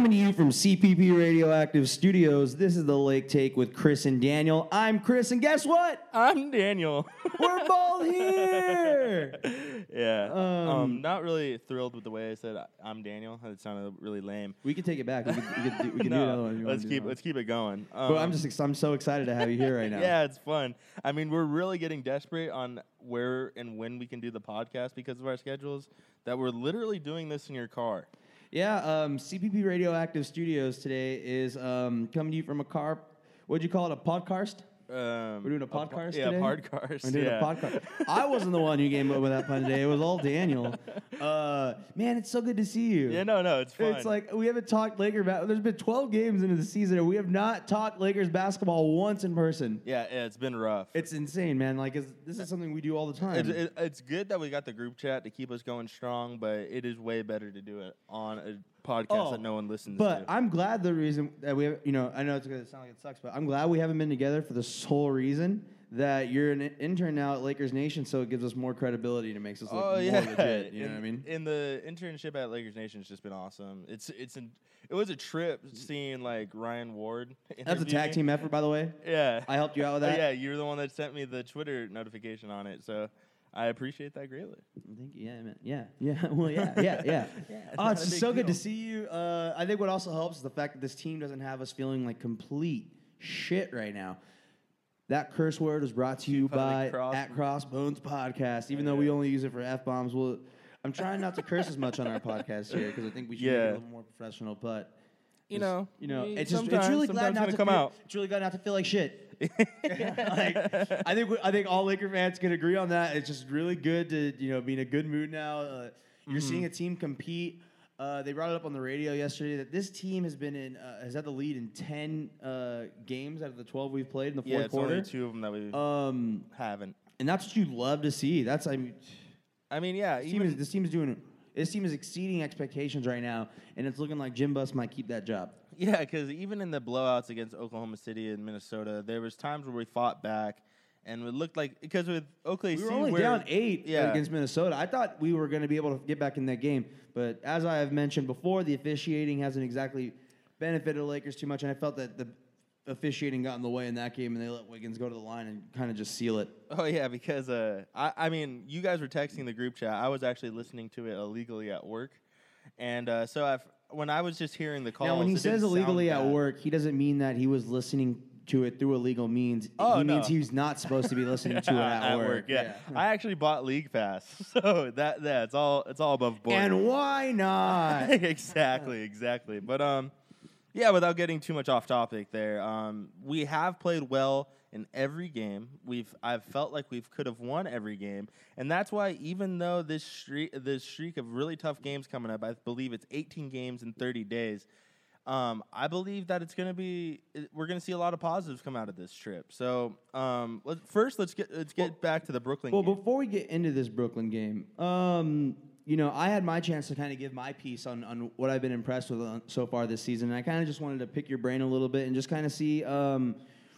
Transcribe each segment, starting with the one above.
Coming to you from CPP Radioactive Studios, this is the Lake Take with Chris and Daniel. I'm Chris, and guess what? I'm Daniel. We're both here. yeah. Um, Um, not really thrilled with the way I said I- I'm Daniel. That sounded really lame. We can take it back. We can, we can, do, we can do No, another one. if you wanna let's do keep let's keep it going. But I'm Um, just ex- I'm so excited to have you here right now. Yeah, it's fun. I mean, we're really getting desperate on where and when we can do the podcast because of our schedules. That we're literally doing this in your car. Yeah, um, CPP Radioactive Studios today is um, coming to you from a car. What'd you call it? A podcast? Um, We're doing a podcast Yeah, today? podcast. We're doing yeah. a podcast. I wasn't the one who came up with that pun today. It was all Daniel. Uh, man, it's so good to see you. Yeah, no, no, it's fun. It's like we haven't talked Laker. Ba- There's been 12 games into the season, and we have not talked Lakers basketball once in person. yeah, yeah, it's been rough. It's insane, man. Like it's, this is something we do all the time. It's, it, it's good that we got the group chat to keep us going strong, but it is way better to do it on a podcast Oh, that no one listens to but to. I'm glad the reason that we have, you know, I know it's gonna sound like it sucks, but I'm glad we haven't been together for the sole reason that you're an intern now at Lakers Nation, so it gives us more credibility and it makes us look Oh more yeah, legit. You in, know what I mean? In the internship at Lakers Nation has just been awesome. It's it's an it was a trip seeing like Ryan Ward. That's a tag team effort, by the way. Yeah, I helped you out with Oh, that. yeah, you're the one that sent me the Twitter notification on it, so I appreciate that greatly. Thank you. Yeah, man. Yeah, yeah. Well, yeah, yeah, yeah. Yeah, it's oh, it's a just big so good to see you. Uh, I think what also helps is the fact that this team doesn't have us feeling like complete shit right now. That curse word was brought to you By Cross- at Crossbones Podcast. Even though we only use it for f bombs, we'll. I'm trying not to curse as much on our podcast here because I think we should Yeah. a little more professional. But You know, you know, it's just it's really glad not gonna come feel, out. It's really glad not to feel like shit. like, I think we, I think all Laker fans can agree on that. It's just really good to you know be in a good mood now. Uh, you're seeing a team compete. Uh, they brought it up on the radio yesterday that this team has been in uh, has had the lead in ten uh, games out of the twelve we've played in the yeah, fourth it's quarter. only two of them that we Um, haven't. and that's what you love to see. That's I mean, I mean, yeah, this team, is, even this team is doing. This team is exceeding expectations right now, and it's looking like Jim Buss might keep that job. Yeah, because even in the blowouts against Oklahoma City and Minnesota, there was times where we fought back, and it looked like because with OKC We were only we're- down eight yeah. against Minnesota. I thought we were going to be able to get back in that game, but as I have mentioned before, the officiating hasn't exactly benefited the Lakers too much, and I felt that the officiating got in the way in that game, and they let Wiggins go to the line and kind of just seal it. Oh yeah, because uh, I I mean, you guys were texting the group chat. I was actually listening to it illegally at work, and uh, so I've, when I was just hearing the calls, now, when he says illegally at work, he doesn't mean that he was listening to it through illegal means. Oh, he no. means he's not supposed to be listening to it at, work. Yeah. I actually bought League Pass, so that yeah, all it's all above board. And why not? exactly, exactly. But um, yeah, without getting too much off topic, there, um, we have played well in every game. We've I've felt like we've could have won every game, and that's why even though this streak this streak of really tough games coming up, I believe it's 18 games in 30 days. Um, I believe that it's gonna be we're gonna see a lot of positives come out of this trip. So um, let, first let's get let's get back to the Brooklyn. Well, game. before we get into this Brooklyn game, um, you know, I had my chance to kind of give my piece on, on what I've been impressed with on, so far this season. And I kind of just wanted to pick your brain a little bit and just kind of see um,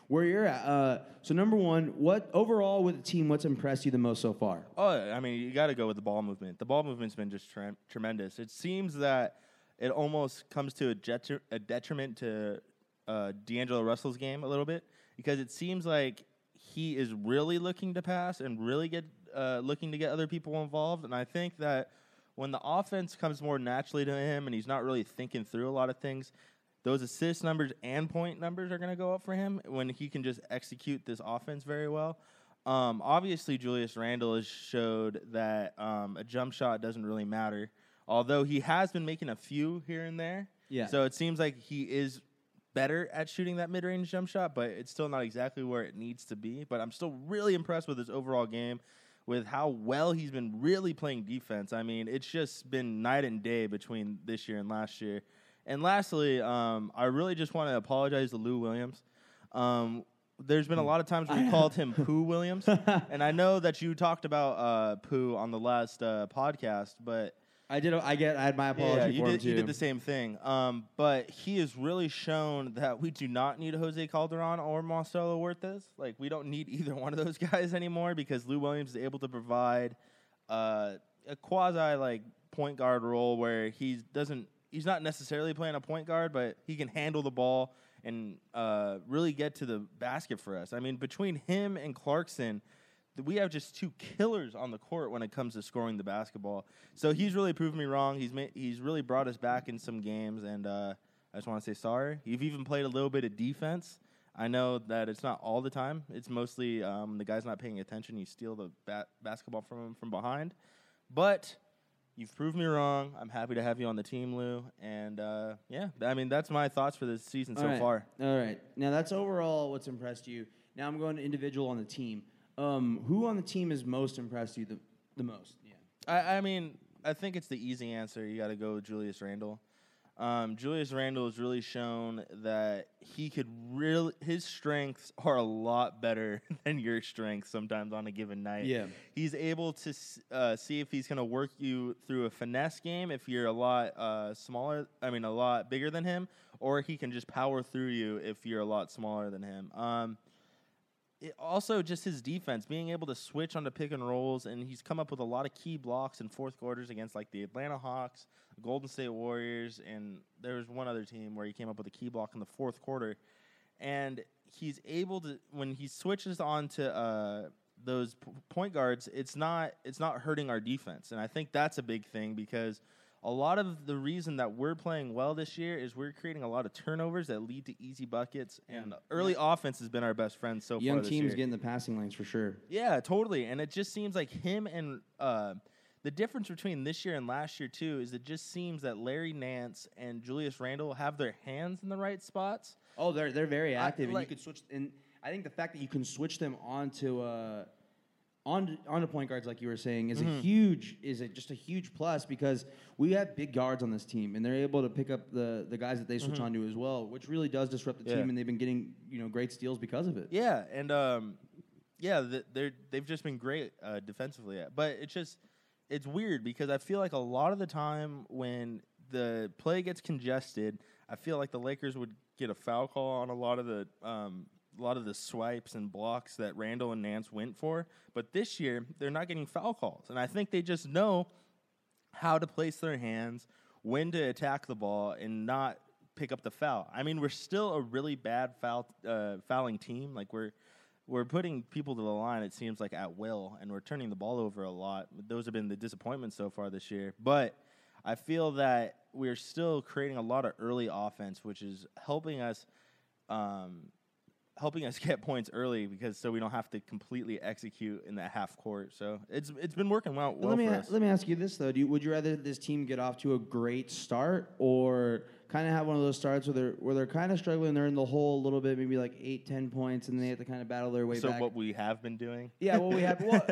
where you're at. Uh, so, number one, what overall with the team, what's impressed you the most so far? Oh, I mean, you got to go with the ball movement. The ball movement's been just tre- tremendous. It seems that it almost comes to a, detri- a detriment to uh, D'Angelo Russell's game a little bit because it seems like he is really looking to pass and really get uh, looking to get other people involved. And I think that when the offense comes more naturally to him and he's not really thinking through a lot of things, those assist numbers and point numbers are going to go up for him when he can just execute this offense very well. Um, obviously, Julius Randle has showed that um, a jump shot doesn't really matter, although he has been making a few here and there. Yeah. So it seems like he is better at shooting that mid-range jump shot, but it's still not exactly where it needs to be. But I'm still really impressed with his overall game, with how well he's been really playing defense. I mean, it's just been night and day between this year and last year. And lastly, um, I really just want to apologize to Lou Williams. Um, there's been a lot of times we called him Pooh Williams, and I know that you talked about uh, Pooh on the last uh, podcast, but I did. I get. I had my apology yeah, you for him did, too. you did the same thing. Um, but he has really shown that we do not need Jose Calderon or Marcelo Huertas. Like we don't need either one of those guys anymore because Lou Williams is able to provide uh, a quasi like point guard role where he doesn't he's not necessarily playing a point guard, but he can handle the ball and uh, really get to the basket for us. I mean, between him and Clarkson, we have just two killers on the court when it comes to scoring the basketball. So he's really proved me wrong. He's ma- he's really brought us back in some games, and uh, I just want to say sorry. You've even played a little bit of defense. I know that it's not all the time. It's mostly um, the guy's not paying attention. You steal the ba- basketball from him from behind, but you've proved me wrong. I'm happy to have you on the team, Lou. And uh, yeah, I mean that's my thoughts for this season so All right. far. All right. Now that's overall what's impressed you. Now I'm going to individual on the team. Um, who on the team has most impressed you the, the most? Yeah. I, I mean, I think it's the easy answer. You got to go with Julius Randle. Um, Julius Randle has really shown that he could really his strengths are a lot better than your strengths sometimes on a given night. Yeah. he's able to uh, see if he's going to work you through a finesse game if you're a lot uh, smaller. I mean, a lot bigger than him, or he can just power through you if you're a lot smaller than him. Um, it also just his defense being able to switch onto pick and rolls and he's come up with a lot of key blocks in fourth quarters against like the Atlanta Hawks, Golden State Warriors and there was one other team where he came up with a key block in the fourth quarter. And he's able to when he switches on to uh, those p- point guards it's not it's not hurting our defense. And I think that's a big thing because a lot of the reason that we're playing well this year is we're creating a lot of turnovers that lead to easy buckets and early offense has been our best friend so far Young teams year. getting the passing lanes for sure. Yeah, totally. And it just seems like him and uh, the difference between this year and last year too is it just seems that Larry Nance and Julius Randle have their hands in the right spots. Oh, they're they're very I- active, and you could switch. And I think the fact that you can switch them onto uh, on onto point guards, like you were saying, is Mm-hmm. a huge is a, just a huge plus because we have big guards on this team, and they're able to pick up the the guys that they switch onto as well, which really does disrupt the Mm-hmm. Yeah. team, and they've been getting you know great steals because of it. Yeah, and um, yeah, they're they've just been great uh, defensively. But it's just it's weird because I feel like a lot of the time when the play gets congested, I feel like the Lakers would get a foul call on a lot of the um, a lot of the swipes and blocks that Randle and Nance went for. But this year, they're not getting foul calls, and I think they just know how to place their hands, when to attack the ball, and not pick up the foul. I mean, we're still a really bad foul uh, fouling team. Like we're we're putting people to the line. It seems like at will, and we're turning the ball over a lot. Those have been the disappointments so far this year. But I feel that we're still creating a lot of early offense, which is helping us. Um, helping us get points early because so we don't have to completely execute in that half court. So it's it's been working well, well let me for a- us. let me ask you this though: Do you, would you rather this team get off to a great start, or kind of have one of those starts where they're where they're kind of struggling, they're in the hole a little bit, maybe like eight, ten points, and they have to kind of battle their way so back? So what we have been doing. Yeah, well, we have well,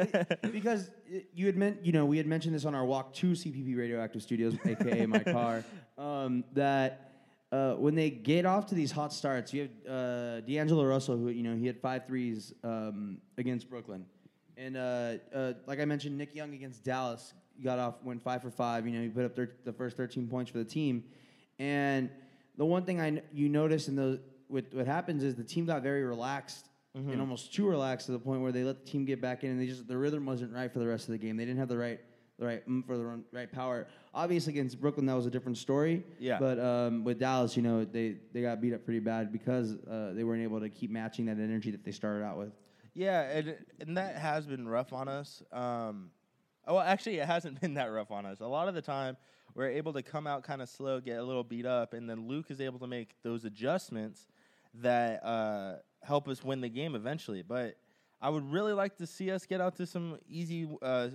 because you had meant you know we had mentioned this on our walk to CPP Radioactive Studios, aka my car, um, that uh, when they get off to these hot starts, you have uh, D'Angelo Russell, who you know he had five threes um, against Brooklyn, and uh, uh, like I mentioned, Nick Young against Dallas got off went five for five. You know he put up thir- the first thirteen points for the team, and the one thing I you notice in the what what happens is the team got very relaxed and almost too relaxed to the point where they let the team get back in and they just the rhythm wasn't right for the rest of the game. They didn't have the right the right mm for the right power. Obviously against Brooklyn that was a different story. Yeah. But um, with Dallas, you know, they they got beat up pretty bad because uh, they weren't able to keep matching that energy that they started out with. Yeah, and and that has been rough on us. Um, oh, well, actually, it hasn't been that rough on us. A lot of the time, we're able to come out kind of slow, get a little beat up, and then Luke is able to make those adjustments that uh, help us win the game eventually. But I would really like to see us get out to some easy, uh,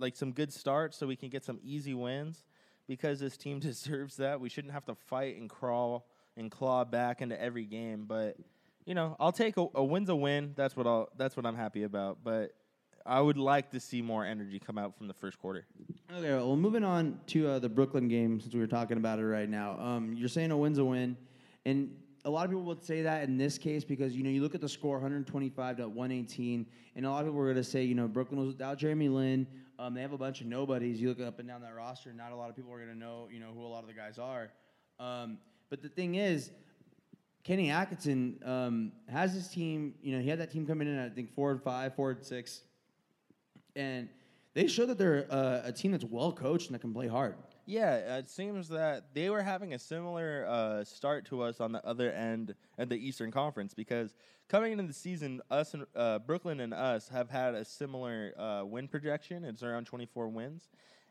like some good starts, so we can get some easy wins. Because this team deserves that. We shouldn't have to fight and crawl and claw back into every game, but you know, I'll take a, a win's a win. That's what I'll. That's what I'm happy about. But I would like to see more energy come out from the first quarter. Okay, well, moving on to uh, the Brooklyn game since we were talking about it right now. Um, you're saying a win's a win, and a lot of people would say that in this case because you know you look at the score 125 to 118, and a lot of people were going to say you know Brooklyn was without Jeremy Lin. Um, they have a bunch of nobodies. You look up and down that roster, not a lot of people are going to know you know who a lot of the guys are. Um, but the thing is, Kenny Atkinson um, has his team. You know, he had that team coming in at I think four and five, four and six, and they show that they're uh, a team that's well coached and that can play hard. Yeah, it seems that they were having a similar uh, start to us on the other end at the Eastern Conference because coming into the season, us and uh, Brooklyn and us have had a similar uh, win projection. It's around 24 wins,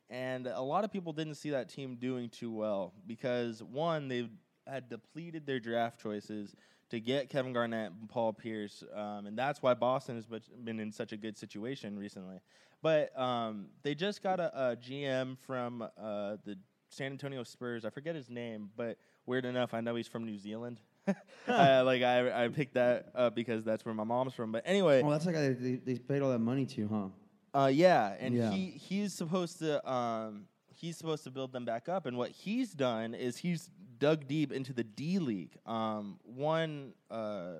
and a lot of people didn't see that team doing too well because one, they had depleted their draft choices to get Kevin Garnett and Paul Pierce, um, and that's why Boston has been in such a good situation recently. But um, they just got a, a GM from uh, the San Antonio Spurs. I forget his name, but weird enough, I know he's from New Zealand. uh, like I, I picked that up because that's where my mom's from. But anyway, well, that's like they, they paid all that money to, huh? Uh, yeah, and yeah. he he's supposed to um, he's supposed to build them back up. And what he's done is he's dug deep into the D League. Um, one uh,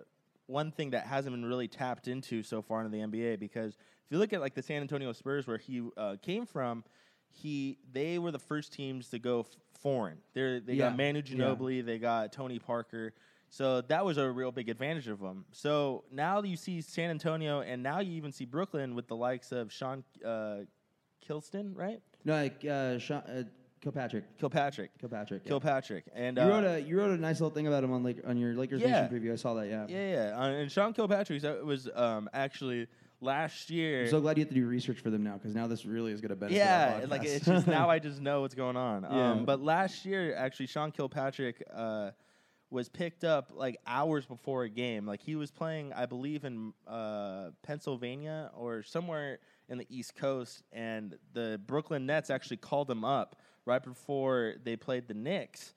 one thing that hasn't been really tapped into so far in the NBA because if you look at like the San Antonio Spurs where he uh, came from, he they were the first teams to go f- foreign. They they yeah. got Manu Ginobili, yeah. they got Tony Parker. So that was a real big advantage of them. So now you see San Antonio, and now you even see Brooklyn with the likes of Sean uh, Kilston, right? No, like uh, Sean, uh, Kilpatrick. Kilpatrick. Kilpatrick. Yeah. Kilpatrick. And you wrote uh, a you wrote a nice little thing about him on like on your Lakers yeah. Nation preview. I saw that. Yeah. Yeah, yeah. Uh, and Sean Kilpatrick was um, actually last year. I'm so glad you have to do research for them now because now this really is going to benefit. Yeah, like it's just now I just know what's going on. Yeah. Um, but last year, actually, Sean Kilpatrick uh, was picked up like hours before a game. Like he was playing, I believe, in uh, Pennsylvania or somewhere in the East Coast, and the Brooklyn Nets actually called him up right before they played the Knicks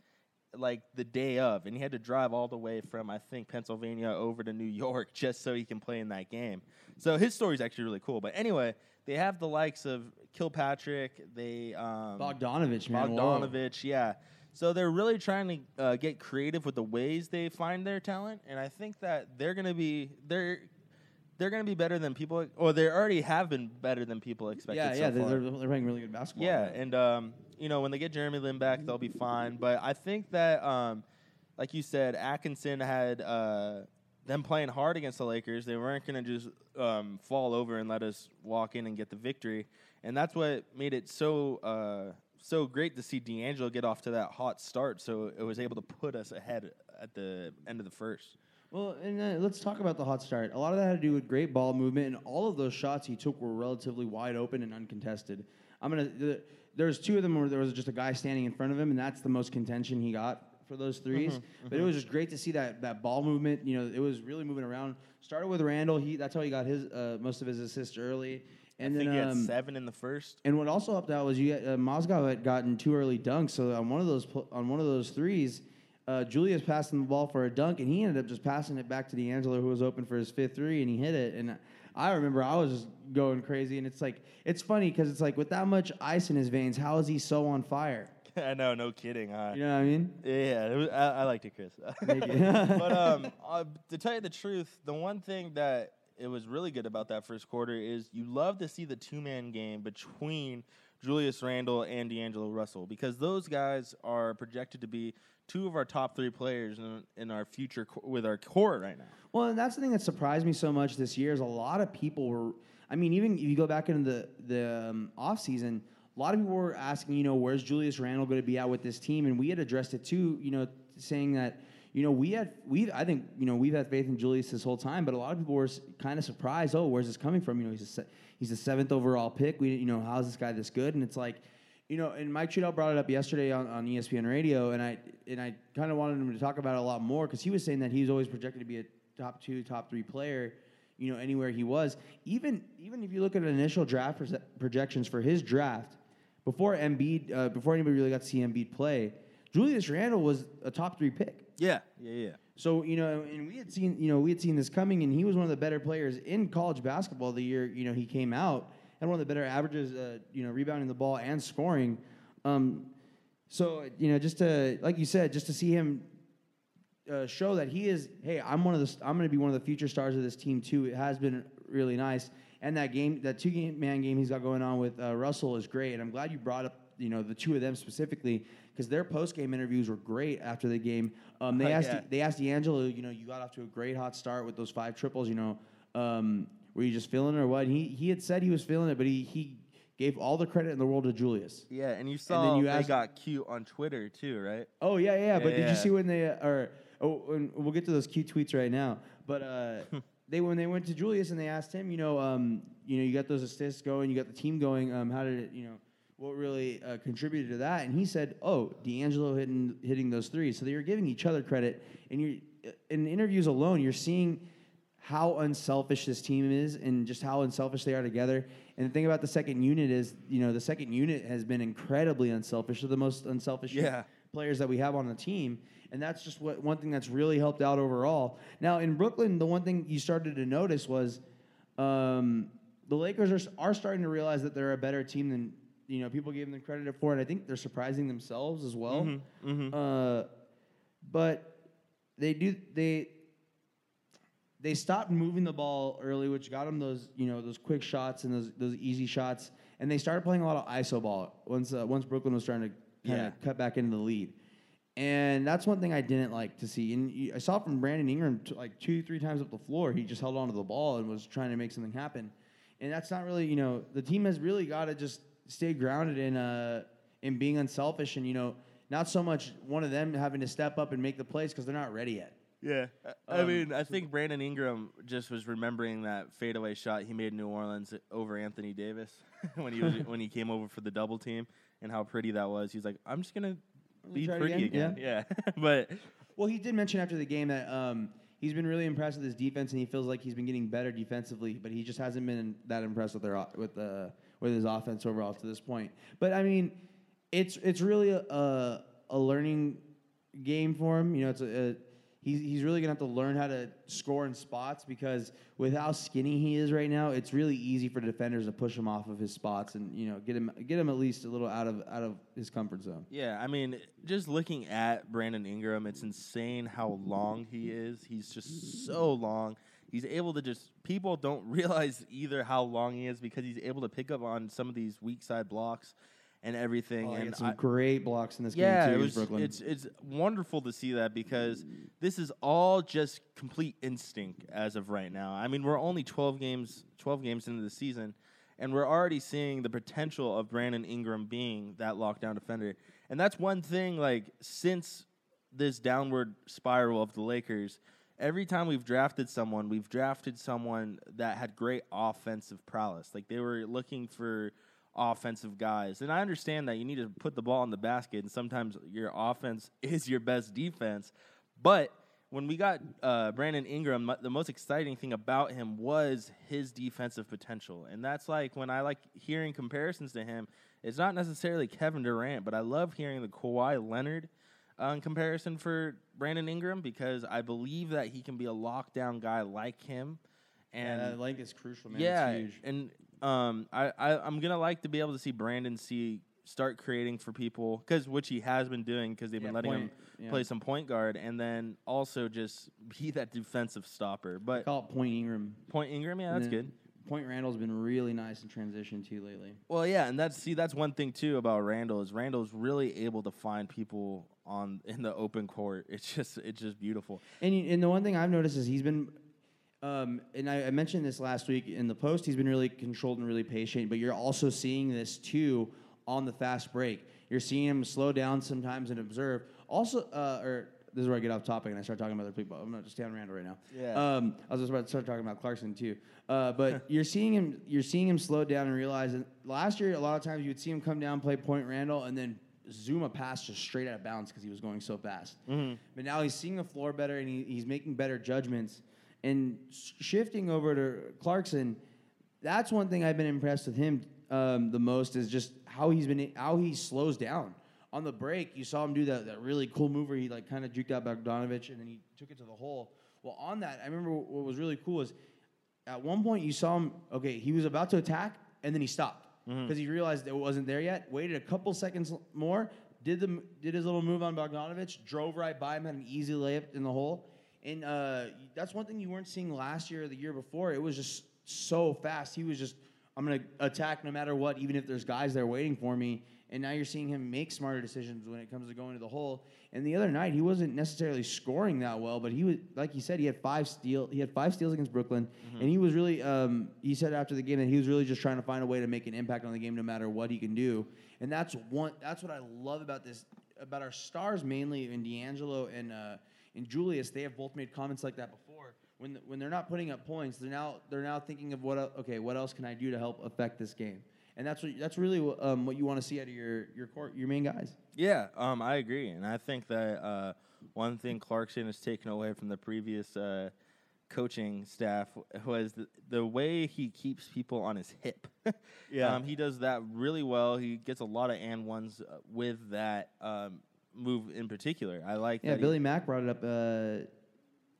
like the day of, and he had to drive all the way from I think Pennsylvania over to New York just so he can play in that game. So his story is actually really cool. But anyway, they have the likes of Kilpatrick, they um, Bogdanovich, man, Bogdanovich, Whoa. yeah. So they're really trying to uh, get creative with the ways they find their talent, and I think that they're going to be they're they're going to be better than people, or they already have been better than people expected. Yeah, so yeah, they're, they're, playing really good basketball. Yeah, and um, you know when they get Jeremy Lin back, they'll be fine. But I think that, um, like you said, Atkinson had uh, them playing hard against the Lakers. They weren't going to just um, fall over and let us walk in and get the victory, and that's what made it so. Uh, so great to see D'Angelo get off to that hot start, so it was able to put us ahead at the end of the first. Well, and uh, let's talk about the hot start. A lot of that had to do with great ball movement, and all of those shots he took were relatively wide open and uncontested. I'm gonna. The, there's two of them where there was just a guy standing in front of him, and that's the most contention he got for those 3s mm-hmm, but mm-hmm. it was just great to see that that ball movement. You know, it was really moving around. Started with Randle. He that's how he got his uh, most of his assists early. And I then, think he had um, seven in the first. And what also helped out was you uh, Mozgov had gotten two early dunks. So on one of those on one of those threes, uh, Julius passed him the ball for a dunk, and he ended up just passing it back to D'Angelo, who was open for his fifth three, and he hit it. And I remember I was just going crazy, and it's like it's funny because it's like with that much ice in his veins, how is he so on fire? I know, no kidding. Huh? You know what I mean? Yeah, was, I, I, liked it, Chris. But um, uh, to tell you the truth, the one thing that it was really good about that first quarter is you love to see the two man game between Julius Randle and D'Angelo Russell because those guys are projected to be two of our top three players in, in our future with our core right now. Well, and that's the thing that surprised me so much this year is a lot of people were. I mean, even if you go back into the the um, off season, a lot of people were asking, you know, where's Julius Randle going to be out with this team, and we had addressed it too, you know, saying that. You know, we had we I think you know we've had faith in Julius this whole time, but a lot of people were kind of surprised. Oh, where's this coming from? You know, he's a he's a seventh overall pick. We didn't, you know how's this guy this good? And it's like, you know, and Mike Trudell brought it up yesterday on, on ESPN Radio, and I and I kind of wanted him to talk about it a lot more because he was saying that he was always projected to be a top two, top three player, you know, anywhere he was. Even even if you look at initial draft projections for his draft before Embiid, uh, before anybody really got to see Embiid play, Julius Randle was a top three pick. Yeah, yeah, yeah. So you know, and we had seen you know we had seen this coming, and he was one of the better players in college basketball the year you know he came out had one of the better averages, uh, you know, rebounding the ball and scoring. Um, so you know, just to like you said, just to see him uh, show that he is, hey, I'm one of the, I'm going to be one of the future stars of this team too. It has been really nice, and that game, that two game man game he's got going on with uh, Russell is great. And I'm glad you brought up, you know, the two of them specifically because their post game interviews were great after the game. Um, they asked, yeah. they asked D'Angelo, you know, you got off to a great hot start with those five triples, you know. Um, were you just feeling it or what? He he had said he was feeling it, but he he gave all the credit in the world to Julius. Yeah, and you saw you they asked- got cute on Twitter too, right? Oh yeah, yeah. But did you see when they uh, or oh, and we'll get to those cute tweets right now. But uh, they when they went to Julius and they asked him, you know, um, you know, you got those assists going, you got the team going. Um, how did it, you know, what really uh, contributed to that? And he said, oh, D'Angelo hitting hitting those threes. So they were giving each other credit. And you in interviews alone, you're seeing how unselfish this team is and just how unselfish they are together. And the thing about the second unit is, you know, the second unit has been incredibly unselfish. They're the most unselfish Yeah. players that we have on the team. And that's just what one thing that's really helped out overall. Now in Brooklyn, the one thing you started to notice was um, the Lakers are, are starting to realize that they're a better team than you know people gave them credit for, and I think they're surprising themselves as well. mhm. Uh, but they do they they stopped moving the ball early, which got them those you know those quick shots and those those easy shots, and they started playing a lot of iso ball once uh, once Brooklyn was trying to kind of Yeah. cut back into the lead. And that's one thing I didn't like to see. And I saw from Brandon Ingram t- like two, three times up the floor, he just held onto the ball and was trying to make something happen. And that's not really, you know, the team has really got to just stay grounded in uh in being unselfish and you know not so much one of them having to step up and make the plays because they're not ready yet. Yeah, I- I Um, mean, I think Brandon Ingram just was remembering that fadeaway shot he made in New Orleans over Anthony Davis when he was when he came over for the double team and how pretty that was. He's like, I'm just gonna be try pretty again? again. Yeah, but Well, he did mention after the game that um, he's been really impressed with his defense, and he feels like he's been getting better defensively, but he just hasn't been that impressed with their with uh, with his offense overall to this point. But I mean, it's it's really a, a, a learning game for him. You know, it's a, a he's he's really gonna have to learn how to score in spots because with how skinny he is right now, it's really easy for defenders to push him off of his spots and you know get him get him at least a little out of out of his comfort zone. yeah, I mean, just looking at Brandon Ingram, it's insane how long he is. He's just so long. He's able to just people don't realize either how long he is because he's able to pick up on some of these weak side blocks and everything. Oh, and some I- great blocks in this yeah, game too. it was. Brooklyn. It's it's wonderful to see that because this is all just complete instinct as of right now. I mean, we're only twelve games twelve games into the season, and we're already seeing the potential of Brandon Ingram being that lockdown defender. And that's one thing. Like since this downward spiral of the Lakers, every time we've drafted someone, we've drafted someone that had great offensive prowess. Like they were looking for offensive guys. And I understand that you need to put the ball in the basket, and sometimes your offense is your best defense. But when we got uh, Brandon Ingram, the most exciting thing about him was his defensive potential. And that's like when I like hearing comparisons to him, it's not necessarily Kevin Durant, but I love hearing the Kawhi Leonard uh, comparison for Brandon Ingram because I believe that he can be a lockdown guy like him. And yeah, that length is crucial, man. yeah, it's huge. and um, I, I I'm gonna like to be able to see Brandon see start creating for people because which he has been doing because they've been Yeah, letting him yeah. play some point guard and then also just be that defensive stopper. But call it Point Ingram. Point Ingram, yeah, that's good. Point Randle's been really nice in transition too lately. Well, yeah, and that's see that's one thing too about Randle is Randle's really able to find people on in the open court. It's just it's just beautiful. And you- and the one thing I've noticed is he's been, um, and I, I mentioned this last week in the post. He's been really controlled and really patient. But you're also seeing this too on the fast break. You're seeing him slow down sometimes and observe. Also, uh, or this is where I get off topic and I start talking about other people. I'm not just down Randle right now. Yeah. Um, I was just about to start talking about Clarkson too. Uh, but you're seeing him. You're seeing him slow down and realize that last year a lot of times you would see him come down, play point Randle, and then zoom a pass just straight out of bounds because he was going so fast. But now he's seeing the floor better and he, he's making better judgments. And shifting over to Clarkson, that's one thing I've been impressed with him um, the most is just how he's been how he slows down. On the break, you saw him do that, that really cool move where he like kind of juked out Bogdanovich and then he took it to the hole. Well, on that, I remember what was really cool is at one point you saw him. Okay, he was about to attack and then he stopped because he realized it wasn't there yet. Waited a couple seconds more, did the did his little move on Bogdanovich, drove right by him, had an easy layup in the hole. And uh, that's one thing you weren't seeing last year or the year before. It was just so fast. He was just, I'm gonna attack no matter what, even if there's guys there waiting for me. and now you're seeing him make smarter decisions when it comes to going to the hole. And the other night, he wasn't necessarily scoring that well, but he was, like you said, he had five steal, he had five steals against Brooklyn, and he was really, um, he said after the game that he was really just trying to find a way to make an impact on the game, no matter what he can do. And that's one, that's what I love about this, about our stars mainly in D'Angelo and uh, and Julius. They have both made comments like that before. When, when they're not putting up points, they're now they're now thinking of what okay, what else can I do to help affect this game? And that's what that's really what, um, what you want to see out of your your court, your main guys. Yeah, um, I agree, and I think that uh, one thing Clarkson has taken away from the previous uh, coaching staff was the, the way he keeps people on his hip. Yeah. um, he does that really well. He gets a lot of and ones uh, with that um, move in particular. I like Yeah, that. he- Billy Mack brought it up uh,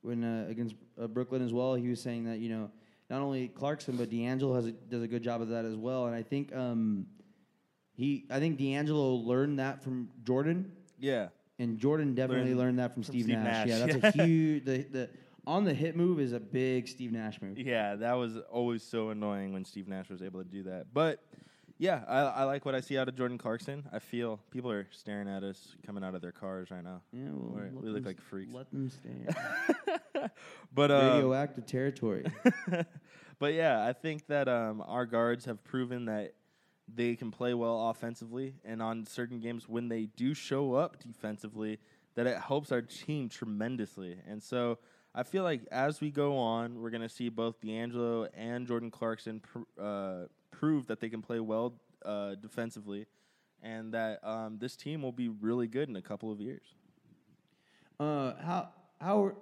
when uh, against uh, Brooklyn as well. He was saying that you know not only Clarkson but D'Angelo has a, does a good job of that as well. And I think um, he I think D'Angelo learned that from Jordan. yeah, And Jordan definitely Learned learned that from, from Steve, Steve Nash. Nash, Yeah, that's a huge the, the on the hit move is a big Steve Nash move. yeah, that was always so annoying when Steve Nash was able to do that. But yeah, I, I like what I see out of Jordan Clarkson. I feel people are staring at us coming out of their cars right now. Yeah, well, We're- let we look them like freaks. Let them stay. but uh, Radioactive territory. but yeah, I think that um, our guards have proven that they can play well offensively, and on certain games when they do show up defensively, that it helps our team tremendously. And so I feel like as we go on, we're gonna see both D'Angelo and Jordan Clarkson pr- uh, prove that they can play well uh, defensively, and that um, this team will be really good in a couple of years. Uh, how how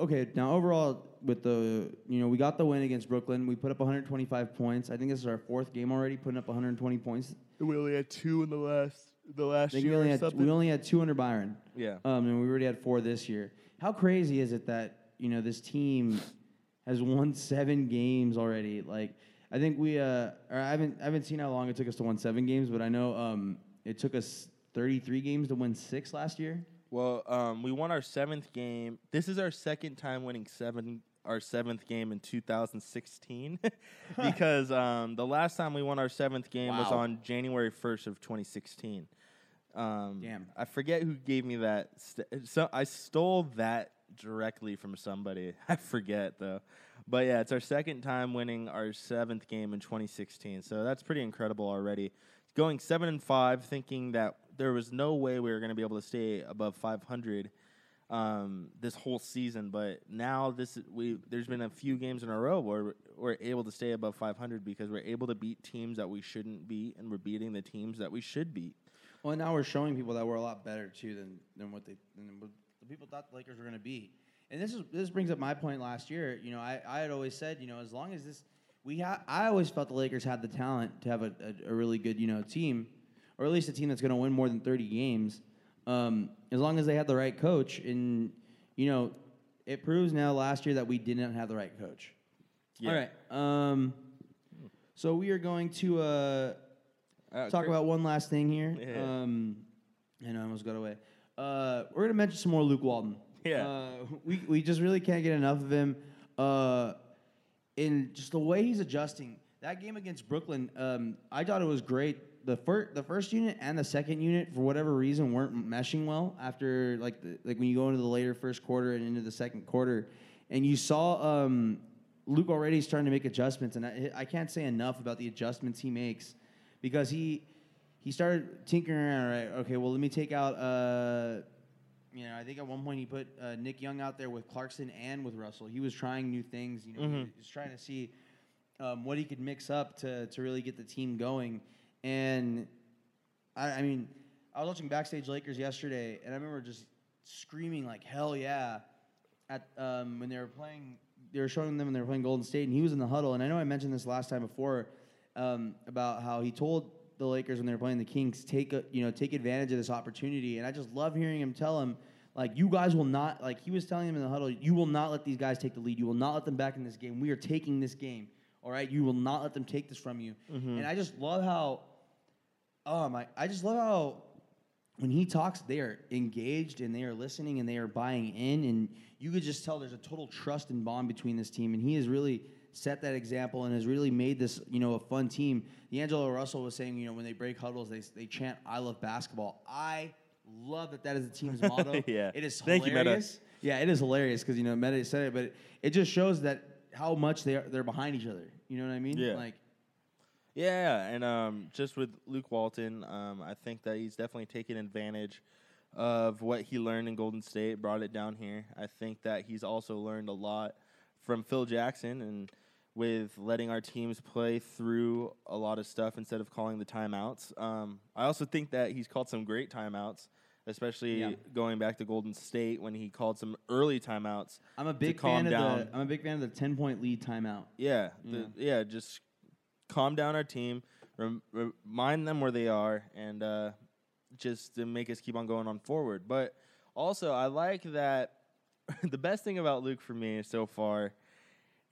okay now overall with the you know we got the win against Brooklyn. We put up 125 points. I think this is our fourth game already, putting up 120 points. We only had two in the last the last I think we only had we only had two under Byron. yeah. Um, and we already had four this year. How crazy is it that you know this team has won seven games already? Like I think we uh, or I haven't I haven't seen how long it took us to win seven games, but I know um, it took us 33 games to win six last year. Well, um, we won our seventh game. This is our second time winning seven our seventh game in 2016 because um, the last time we won our seventh game was on January 1st of 2016. Um, Damn. I forget who gave me that. St- so I stole that directly from somebody. I forget though. But yeah, it's our second time winning our seventh game in 2016. So that's pretty incredible already. Going seven and five, thinking that there was no way we were going to be able to stay above 500 um, this whole season. But now this we there's been a few games in a row where we're- able to stay above 500 because we're able to beat teams that we shouldn't beat, and we're beating the teams that we should beat. Well, now we're showing people that we're a lot better too than than what they than what the people thought the Lakers were going to be. And this is this brings up my point last year. You know, I, I had always said, you know, as long as this we ha- I always felt the Lakers had the talent to have a, a, a really good, you know, team, or at least a team that's going to win more than 30 games. Um, as long as they had the right coach, and you know, it proves now last year that we didn't have the right coach. Yeah. All right. Um, so we are going to uh, Uh, talk about one last thing here. Yeah. Um, and I almost got away. Uh, we're gonna mention some more Luke Walton. Yeah. Uh, we we just really can't get enough of him. Uh, in just the way he's adjusting. That game against Brooklyn, um, I thought it was great. The first the first unit and the second unit, for whatever reason, weren't meshing well after like the, like when you go into the later first quarter and into the second quarter, and you saw um, Luke already starting to make adjustments, and I, I can't say enough about the adjustments he makes because he he started tinkering around. Right, okay, well let me take out. Uh, you know, I think at one point he put uh, Nick Young out there with Clarkson and with Russell. He was trying new things. You know, he was trying to see um, what he could mix up to to really get the team going. And I, I mean, I was watching Backstage Lakers yesterday, and I remember just screaming like "Hell yeah!" at um, when they were playing. They were showing them when they were playing Golden State, and he was in the huddle. And I know I mentioned this last time before um, about how he told the Lakers when they were playing the Kings take a, you know take advantage of this opportunity. And I just love hearing him tell him like you guys will not like he was telling them in the huddle you will not let these guys take the lead. You will not let them back in this game. We are taking this game. All right, you will not let them take this from you. Mm-hmm. And I just love how oh my I just love how when he talks, they are engaged and they are listening and they are buying in, and you could just tell there's a total trust and bond between this team. And he is really set that example and has really made this, you know, a fun team. D'Angelo Russell was saying, you know, when they break huddles, they, they chant, I love basketball. I love that that is the team's motto. Yeah. It is Thank you, hilarious. Yeah, it is hilarious because, you know, Metta said it, but it, it just shows that how much they are, they're behind each other. You know what I mean? Yeah. Like, Yeah, and um, just with Luke Walton, um, I think that he's definitely taken advantage of what he learned in Golden State, brought it down here. I think that he's also learned a lot from Phil Jackson and with letting our teams play through a lot of stuff instead of calling the timeouts. Um, I also think that he's called some great timeouts, especially Yeah. going back to Golden State when he called some early timeouts. I'm a big calm fan of down. the I'm a big fan of the 10 point lead timeout. Yeah, the, yeah. Just calm down our team, rem- remind them where they are, and uh, just to make us keep on going on forward. But also, I like that the best thing about Luke for me so far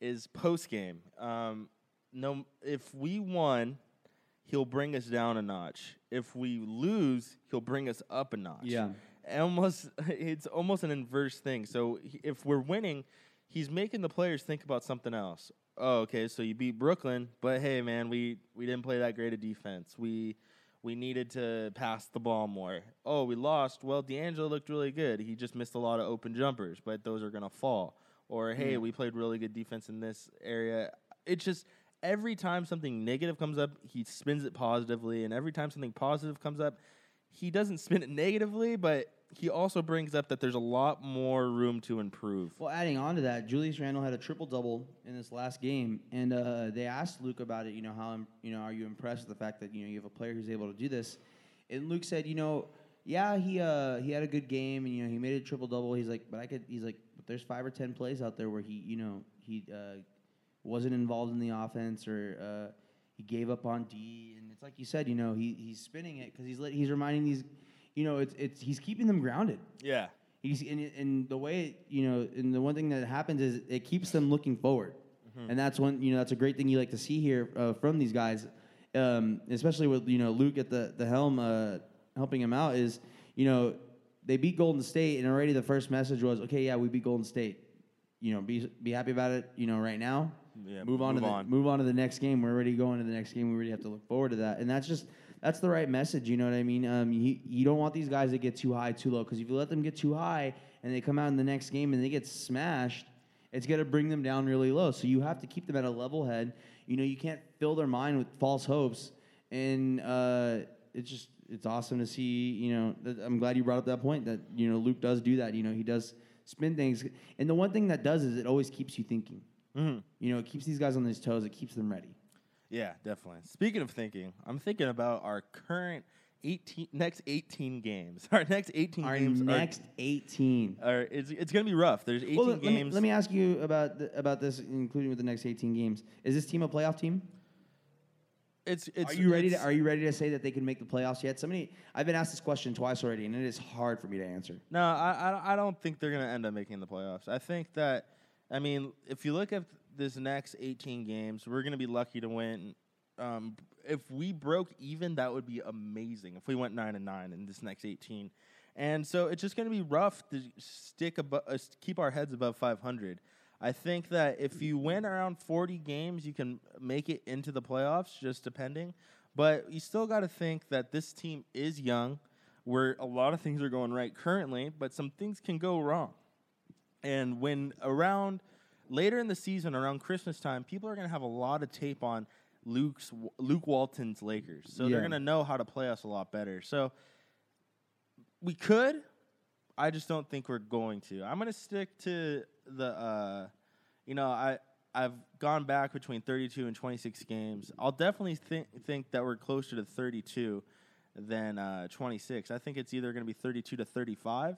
is post game. Um, no, if we won, he'll bring us down a notch. If we lose, he'll bring us up a notch Yeah. almost it's almost an inverse thing. So if we're winning, he's making the players think about something else. Oh, okay, so you beat Brooklyn, but hey, man, we we didn't play that great a defense. We we needed to pass the ball more. Oh, we lost. Well, D'Angelo looked really good. He just missed a lot of open jumpers, but those are gonna fall. Or hey, we played really good defense in this area. It's just every time something negative comes up, he spins it positively, and every time something positive comes up, he doesn't spin it negatively, but he also brings up that there's a lot more room to improve. Well, adding on to that, Julius Randle had a triple double in this last game, and uh, they asked Luke about it. You know, how you know are you impressed with the fact that you know you have a player who's able to do this? And Luke said, you know, yeah, he uh, he had a good game, and you know he made a triple double. He's like, but I could. He's like, there's five or ten plays out there where he, you know, he uh, wasn't involved in the offense or. Uh, he gave up on D, and it's like you said, you know, he, he's spinning it because he's he's reminding these, you know, it's it's he's keeping them grounded. Yeah. He's and, and the way it- you know, and the one thing that happens is it keeps them looking forward, and that's one you know that's a great thing you like to see here uh, from these guys, um, especially with you know Luke at the the helm uh, helping him out is you know they beat Golden State and already the first message was okay yeah we beat Golden State, you know be be happy about it you know right now. Yeah, move on move to the on. move on to the next game. We're already going to the next game. We already have to look forward to that. And that's just that's the right message you know what I mean? Um, you, you don't want these guys to get too high too low because if you let them get too high and they come out in the next game and they get smashed it's going to bring them down really low. So you have to keep them at a level head. You know you can't fill their mind with false hopes and uh, it's just it's awesome to see you know i'm glad you brought up that point that you know luke does do that you know he does spin things and the one thing that does is it always keeps you thinking Mhm. you know, it keeps these guys on their toes. It keeps them ready. Yeah, definitely. Speaking of thinking, I'm thinking about our current 18 next 18 games. Our next 18 Our games next 18. are, are it's, it's going to be rough. There's 18 Well, let, let me, games. let me ask you about the, about this, including with the next 18 games. Is this team a playoff team? It's it's are you ready to Are you ready to say that they can make the playoffs yet? Somebody, I've been asked this question twice already, and it is hard for me to answer. No, I, I I don't think they're going to end up making the playoffs. I think that I mean, if you look at this next 18 games, we're going to be lucky to win. Um, if we broke even, that would be amazing. If we went nine and nine in this next 18, and so it's just going to be rough to stick above, uh, keep our heads above 500. I think that if you win around 40 games, you can make it into the playoffs, just depending. But you still got to think that this team is young, where a lot of things are going right currently, but some things can go wrong. And when around later in the season, around Christmas time, people are going to have a lot of tape on Luke's Luke Walton's Lakers, so Yeah. they're going to know how to play us a lot better. So we could. I just don't think we're going to. I'm going to stick to the. Uh, you know, I I've gone back between 32 and 26 games. I'll definitely think think that we're closer to 32 than uh, 26. I think it's either going to be 32 to 35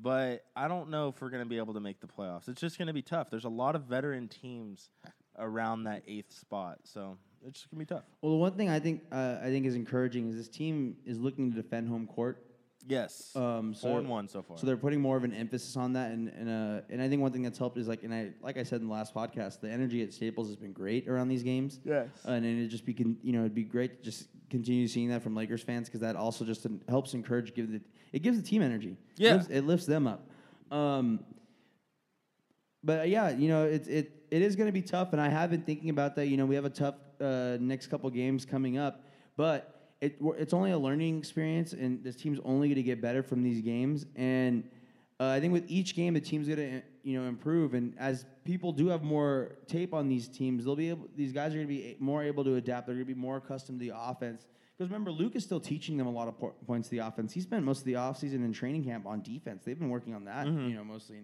but I don't know if we're going to be able to make the playoffs. It's just going to be tough. There's a lot of veteran teams around that eighth spot, so it's just going to be tough. Well, the one thing I think uh, I think is encouraging is this team is looking to defend home court. Yes, Um, so four and one so far. So they're putting more of an emphasis on that, and and uh, and I think one thing that's helped is like, and I like I said in the last podcast, the energy at Staples has been great around these games. Yes. and then it just be con- you know it'd be great to just continue seeing that from Lakers fans because that also just en- helps encourage give the it gives the team energy. Yeah. it lifts, it lifts them up. Um, but yeah, you know, it it it is going to be tough, and I have been thinking about that. You know, we have a tough uh, next couple games coming up, but it it's only a learning experience, and this team's only going to get better from these games. And uh, I think with each game, the team's going to you know improve, and as people do have more tape on these teams, they'll be able. These guys are going to be more able to adapt. They're going to be more accustomed to the offense. Because remember, Luke is still teaching them a lot of po- points to the offense. He spent most of the offseason in training camp on defense. They've been working on that, you know, mostly,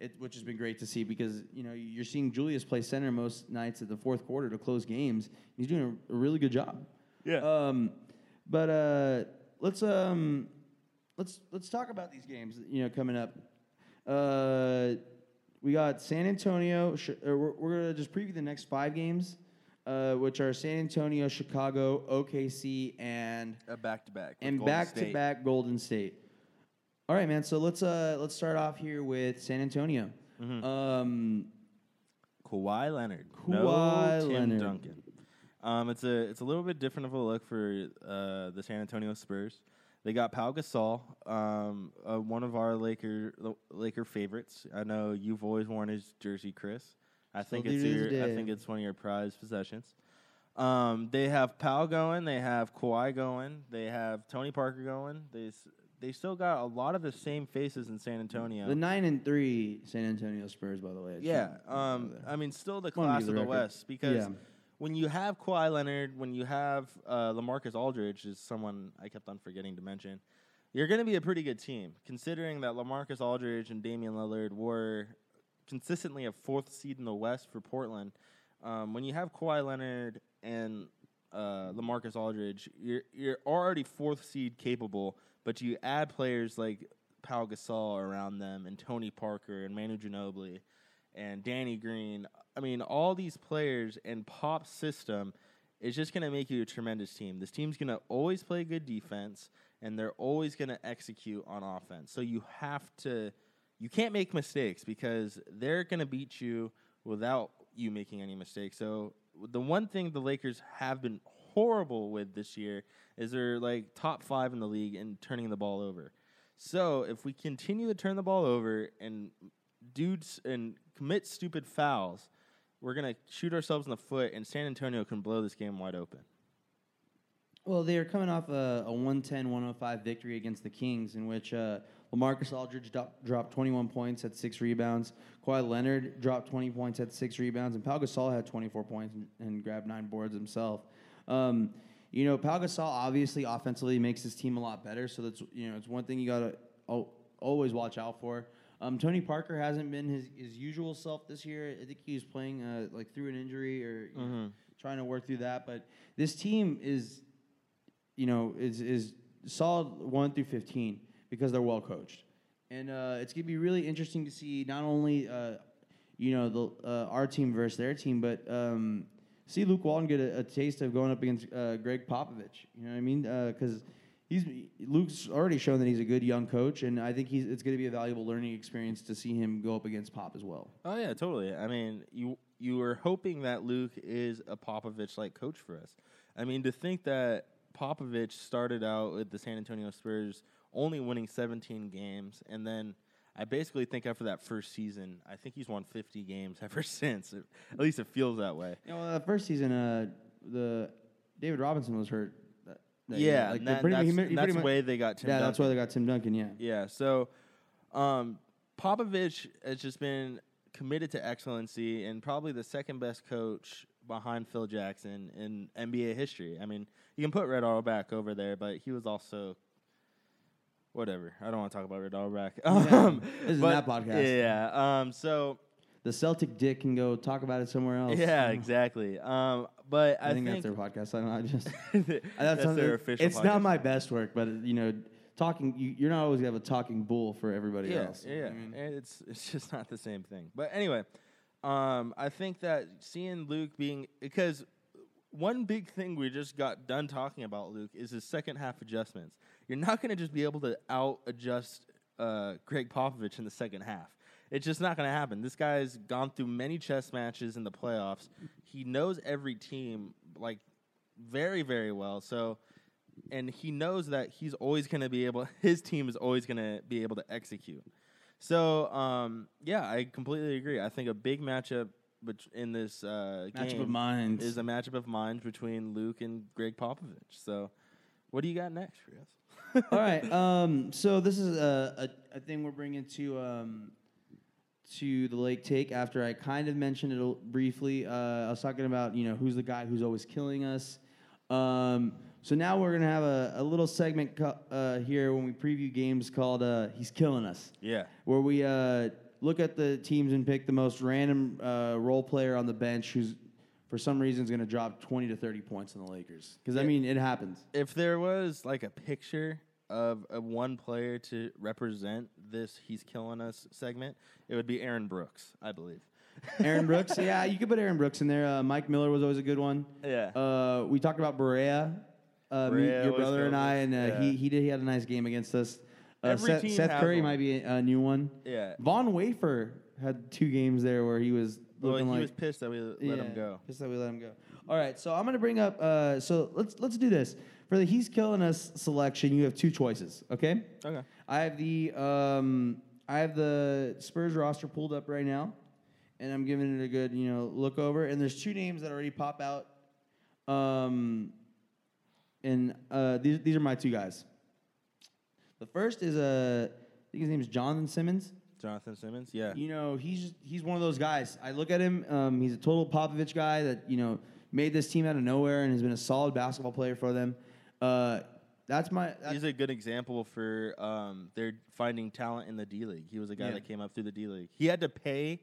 it, which has been great to see because you know you're seeing Julius play center most nights at the fourth quarter to close games. He's doing a, a really good job. Yeah. Um, but uh, let's um, let's let's talk about these games. You know, coming up. Uh, we got San Antonio. Sh- uh, we're, we're gonna just preview the next five games, uh, which are San Antonio, Chicago, OKC, and A back to back. and back to back Golden State. All right, man. So let's uh let's start off here with San Antonio. Mm-hmm. Um, Kawhi Leonard. Kawhi no Tim Leonard. Duncan. Um, it's a it's a little bit different of a look for uh, the San Antonio Spurs. They got Pau Gasol, um, uh, one of our Laker Laker favorites. I know you've always worn his jersey, Chris. I think Still it's your, I think it's one of your prized possessions. Um, they have Pau going. They have Kawhi going. They have Tony Parker going. They s- they still got a lot of the same faces in San Antonio. the nine and three San Antonio Spurs, by the way. I Yeah, um, I mean, still the class of the the record. West because Yeah. When you have Kawhi Leonard, when you have uh, Lamarcus Aldridge, is someone I kept on forgetting to mention. You're going to be a pretty good team, considering that Lamarcus Aldridge and Damian Lillard were consistently a fourth seed in the West for Portland. Um, when you have Kawhi Leonard and uh, Lamarcus Aldridge, you're you're already fourth seed capable, but you add players like Pau Gasol around them and Tony Parker and Manu Ginobili and Danny Green. I mean, all these players and Pop's system is just going to make you a tremendous team. This team's going to always play good defense, and they're always going to execute on offense. So you have to, you can't make mistakes because they're going to beat you without you making any mistakes. So the one thing the Lakers have been horrible with this year is they're like top five in the league in turning the ball over. So if we continue to turn the ball over and dudes and commit stupid fouls, we're gonna shoot ourselves in the foot, and San Antonio can blow this game wide open. Well, they are coming off a, a 110-105 victory against the Kings, in which uh, Lamarcus Aldridge do- dropped 21 points, at six rebounds. Kawhi Leonard dropped 20 points, at six rebounds, and Pau Gasol had 24 points and, and grabbed nine boards himself. Um, you know, Pau Gasol obviously offensively makes his team a lot better, so that's you know it's one thing you gotta al- always watch out for. Um, Tony Parker hasn't been his, his usual self this year. I think he was playing uh, like through an injury or you know, trying to work through that. But this team is you know, is is solid one through fifteen because they're well coached, and uh, it's gonna be really interesting to see not only uh, you know the uh, our team versus their team, but um, see Luke Walton get a, a taste of going up against uh, Gregg Popovich. You know what I mean? Because he's Luke's already shown that he's a good young coach, and I think he's it's gonna be a valuable learning experience to see him go up against Pop as well. Oh yeah, totally. I mean, you you were hoping that Luke is a Popovich like coach for us. I mean, to think that Popovich started out with the San Antonio Spurs only winning 17 games, and then I basically think after that first season, I think he's won 50 games ever since. At least it feels that way. You know, uh, first season, uh, the David Robinson was hurt. Yeah, year. and that- pretty, that's, he, he that's much- way they got Tim. yeah, that's why they got Tim Duncan. Yeah. Yeah. So, um, Popovich has just been committed to excellency and probably the second best coach behind Phil Jackson in NBA history. I mean, you can put Red Auerbach over there, but he was also whatever. I don't want to talk about Red Auerbach. Um, this is that podcast. Yeah. Um. So. The Celtic dick can go talk about it somewhere else. Yeah. Exactly. Um. But I, I, think, that's their podcast. I don't know. I just that's, that's, their official. It's podcast. not my best work, but you know, talking. You, you're not always gonna have a talking bull for everybody yeah, else. Yeah, yeah. I mean? It's it's just not the same thing. But anyway, um, I think that seeing Luke being because one big thing we just got done talking about Luke is his second half adjustments. You're not going to just be able to out adjust uh, Gregg Popovich in the second half. It's just not going to happen. This guy's gone through many chess matches in the playoffs. He knows every team like very very well. So and he knows that he's always going to be able his team is always going to be able to execute. So um, yeah, I completely agree. I think a big matchup in this uh, Matchup of minds. is a matchup of minds between Luke and Gregg Popovich. So, what do you got next, Chris? All right. Um, so this is a, a, a thing we're bringing to um, to the Lake Take. After I kind of mentioned it briefly, uh, I was talking about you know who's the guy who's always killing us. Um, so now we're gonna have a, a little segment co- uh, here when we preview games called uh, "He's Killing Us," Yeah. where we uh, look at the teams and pick the most random uh, role player on the bench who's for some reason is gonna drop twenty to thirty points on the Lakers. Because I mean, it happens. If there was like a picture of a one player to represent this "He's Killing Us" segment, it would be Aaron Brooks, I believe. Aaron Brooks, yeah, you could put Aaron Brooks in there. Uh, Mike Miller was always a good one. Yeah. Uh, we talked about Barea, uh, me, your brother and. I, and uh, Yeah. he he did he had a nice game against us. Uh, Every Seth, Seth Curry one. might be a, a new one. yeah. Von Wafer had two games there where he was Well, looking he like was pissed that we let yeah, him go. Just that we let him go. All right, so I'm gonna bring up. Uh, so let's let's do this for the he's killing us selection. You have two choices. Okay. Okay. I have the um, I have the Spurs roster pulled up right now, and I'm giving it a good you know look over. And there's two names that already pop out. Um, and uh, these these are my two guys. The first is uh, I think his name is Jonathan Simmons. Jonathan Simmons. Yeah. You know, he's just, he's one of those guys. I look at him. Um, he's a total Popovich guy that you know made this team out of nowhere and has been a solid basketball player for them. Uh, that's my. That's, He's a good example for um, they're finding talent in the D League. He was a guy Yeah. that came up through the D League. He had to pay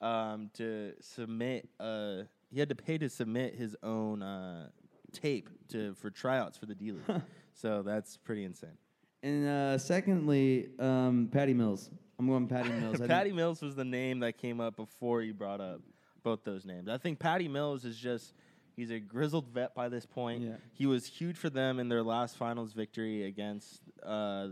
um, to submit. Uh, he had to pay to submit his own uh, tape to for tryouts for the D League. so that's pretty insane. and uh, secondly, um, Patty Mills. I'm going Patty Mills. I think- Patty Mills was the name that came up before you brought up both those names. I think Patty Mills is just he's a grizzled vet by this point. Yeah. He was huge for them in their last finals victory against uh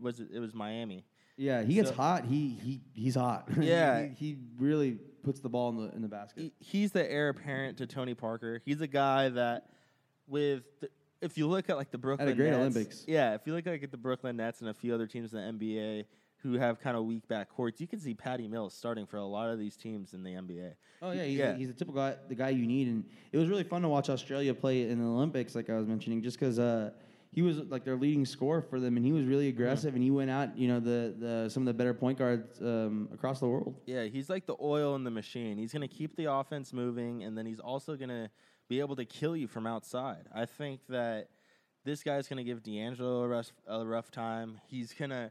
was it, it was Miami. Yeah, he gets So- hot. He he he's hot. Yeah. he, he really puts the ball in the in the basket. He- He's the heir apparent to Tony Parker. He's a guy that with the, if you look at like the Brooklyn great Nets, Olympics. Yeah, if you look like at the Brooklyn Nets and a few other teams in the NBA who have kind of weak backcourts, you can see Patty Mills starting for a lot of these teams in the NBA. Oh yeah, he's, Yeah. A, he's a typical guy, the guy you need, and it was really fun to watch Australia play in the Olympics, like I was mentioning, just because uh, he was like their leading scorer for them, and he was really aggressive, and he went out, you know, the, the some of the better point guards um, across the world. Yeah, he's like the oil in the machine. He's going to keep the offense moving, and then he's also going to be able to kill you from outside. I think that this guy's going to give D'Angelo a rough, a rough time. He's going to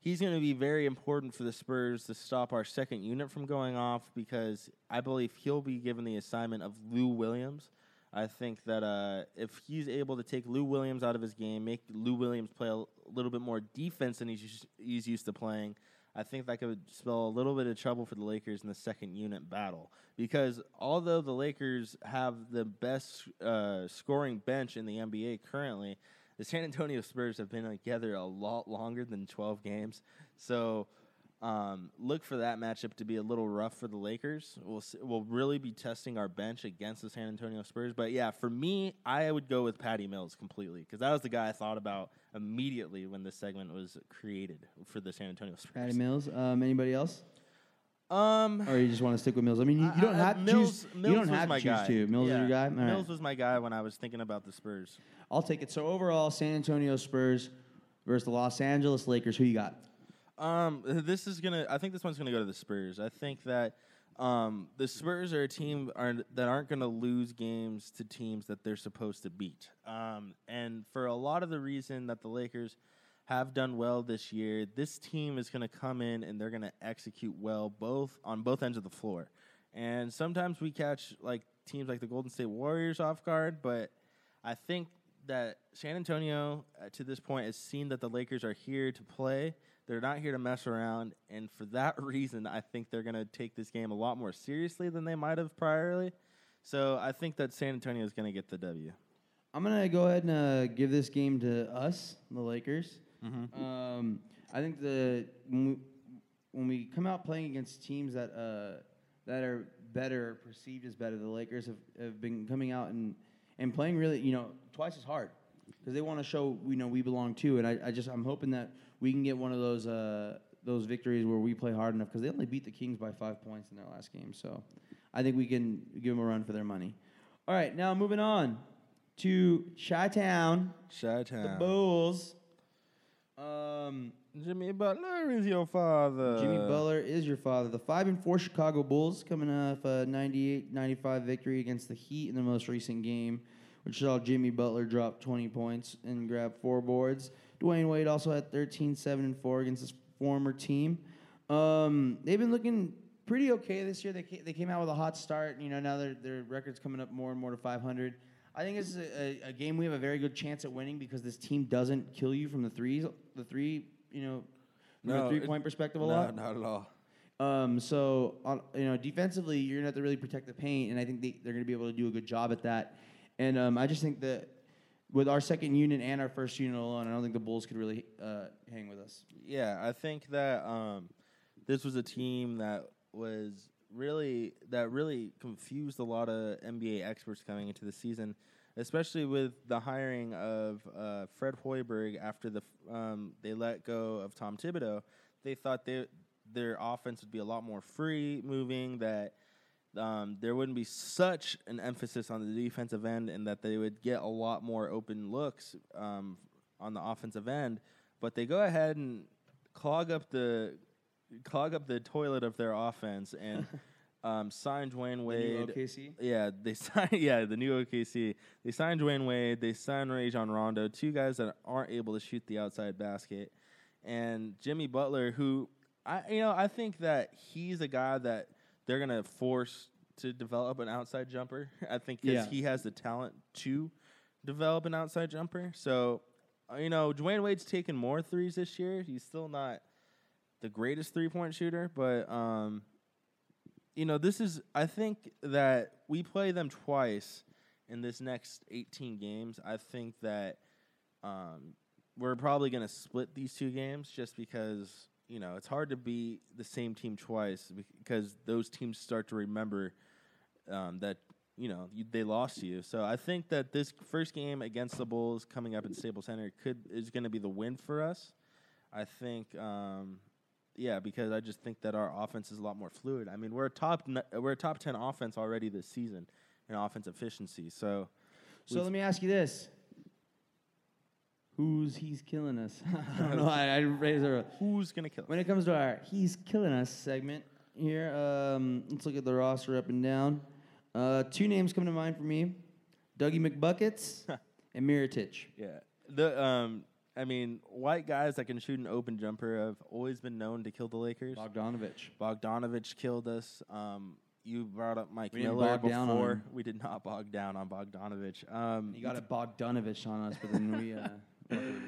he's going to be very important for the Spurs to stop our second unit from going off because I believe he'll be given the assignment of Lou Williams. I think that uh, if he's able to take Lou Williams out of his game, make Lou Williams play a little bit more defense than he's he's used to playing, I think that could spell a little bit of trouble for the Lakers in the second unit battle. Because although the Lakers have the best uh, scoring bench in the NBA currently, the San Antonio Spurs have been together a lot longer than 12 games. So um, look for that matchup to be a little rough for the Lakers. We'll s- we'll really be testing our bench against the San Antonio Spurs. But yeah, for me, I would go with Patty Mills completely because that was the guy I thought about immediately when this segment was created for the San Antonio Spurs. Patty Mills. Um, anybody else, Um, or you just want to stick with Mills? I mean, you, you don't I- I- have to Mills, choose. Mills you don't was have my to choose guy. two. Mills Yeah, is your guy. All right. Mills was my guy when I was thinking about the Spurs. I'll take it. So overall, San Antonio Spurs versus the Los Angeles Lakers. Who you got? Um, this is gonna. I think this one's gonna go to the Spurs. I think that um, the Spurs are a team are, that aren't gonna lose games to teams that they're supposed to beat. Um, and for a lot of the reason that the Lakers have done well this year, this team is gonna come in and they're gonna execute well both on both ends of the floor. And sometimes we catch like teams like the Golden State Warriors off guard, but I think that San Antonio, uh, to this point, has seen that the Lakers are here to play. They're not here to mess around, and for that reason, I think they're going to take this game a lot more seriously than they might have priorly. So I think that San Antonio is going to get the W. I'm gonna go ahead and uh, give this game to us, the Lakers. Mm-hmm. Um, I think the when we, when we come out playing against teams that uh, that are better, perceived as better, the Lakers have, have been coming out and, and playing really, you know, twice as hard because they want to show you know we belong too. And I, I just I'm hoping that we can get one of those uh, those victories where we play hard enough because they only beat the Kings by five points in their last game. So I think we can give them a run for their money. All right, now moving on to Chi Town, the Chi-town. Bulls. Um, Jimmy Butler is your father. Jimmy Butler is your father. The 5 and 4 Chicago Bulls coming off a 98 95 victory against the Heat in the most recent game, which saw Jimmy Butler drop 20 points and grab four boards. Dwyane Wade also had 13 7 and 4 against his former team. Um, they've been looking pretty okay this year. They came, they came out with a hot start. You know, now their, their record's coming up more and more to 500. I think this is a, a, game we have a very good chance at winning because this team doesn't kill you from the threes, the three, you know, from no, a three point perspective a no, lot. not at all. Um, so on, you know, defensively, you're gonna have to really protect the paint, and I think they, they're gonna be able to do a good job at that. And um, I just think that with our second unit and our first unit alone, I don't think the Bulls could really uh, hang with us. Yeah, I think that um, this was a team that was really that really confused a lot of NBA experts coming into the season, especially with the hiring of uh, Fred Hoiberg after the um, they let go of Tom Thibodeau. They thought they, their offense would be a lot more free moving. That um, there wouldn't be such an emphasis on the defensive end, and that they would get a lot more open looks um, on the offensive end. But they go ahead and clog up the clog up the toilet of their offense and um, sign Dwyane The new Wade. OKC. Yeah, they signed. Yeah, the new OKC. They signed Dwyane Wade. They signed Rajon Rondo, two guys that aren't able to shoot the outside basket, and Jimmy Butler, who I you know I think that he's a guy that they're gonna force to develop an outside jumper. I think because Yeah. he has the talent to develop an outside jumper. So uh, you know Dwyane Wade's taken more threes this year. He's still not the greatest three point shooter, but um, you know, this is I think that we play them twice in this next 18 games. I think that um, we're probably going to split these two games just because you know it's hard to be the same team twice because those teams start to remember um, that you know you, they lost you. So I think that this first game against the Bulls coming up at Staples Center could is going to be the win for us. I think. Um, yeah, because I just think that our offense is a lot more fluid. I mean, we're a top we're a top ten offense already this season in offense efficiency. So, So let me ask you this: Who's he's killing us? I don't know. I, I raise a. who's gonna kill? Us? When it comes to our "He's Killing Us" segment here, um, let's look at the roster up and down. Uh, two names come to mind for me: Dougie McBuckets and Mirotic. Yeah, the um, I mean, white guys that can shoot an open jumper have always been known to kill the Lakers. Bogdanovich. Bogdanovich killed us. Um, you brought up Mike We Miller bog down on before. We did not bog down on Bogdanovich. Um, You got a Bogdanovich on us, but then we. Uh, luckily we won.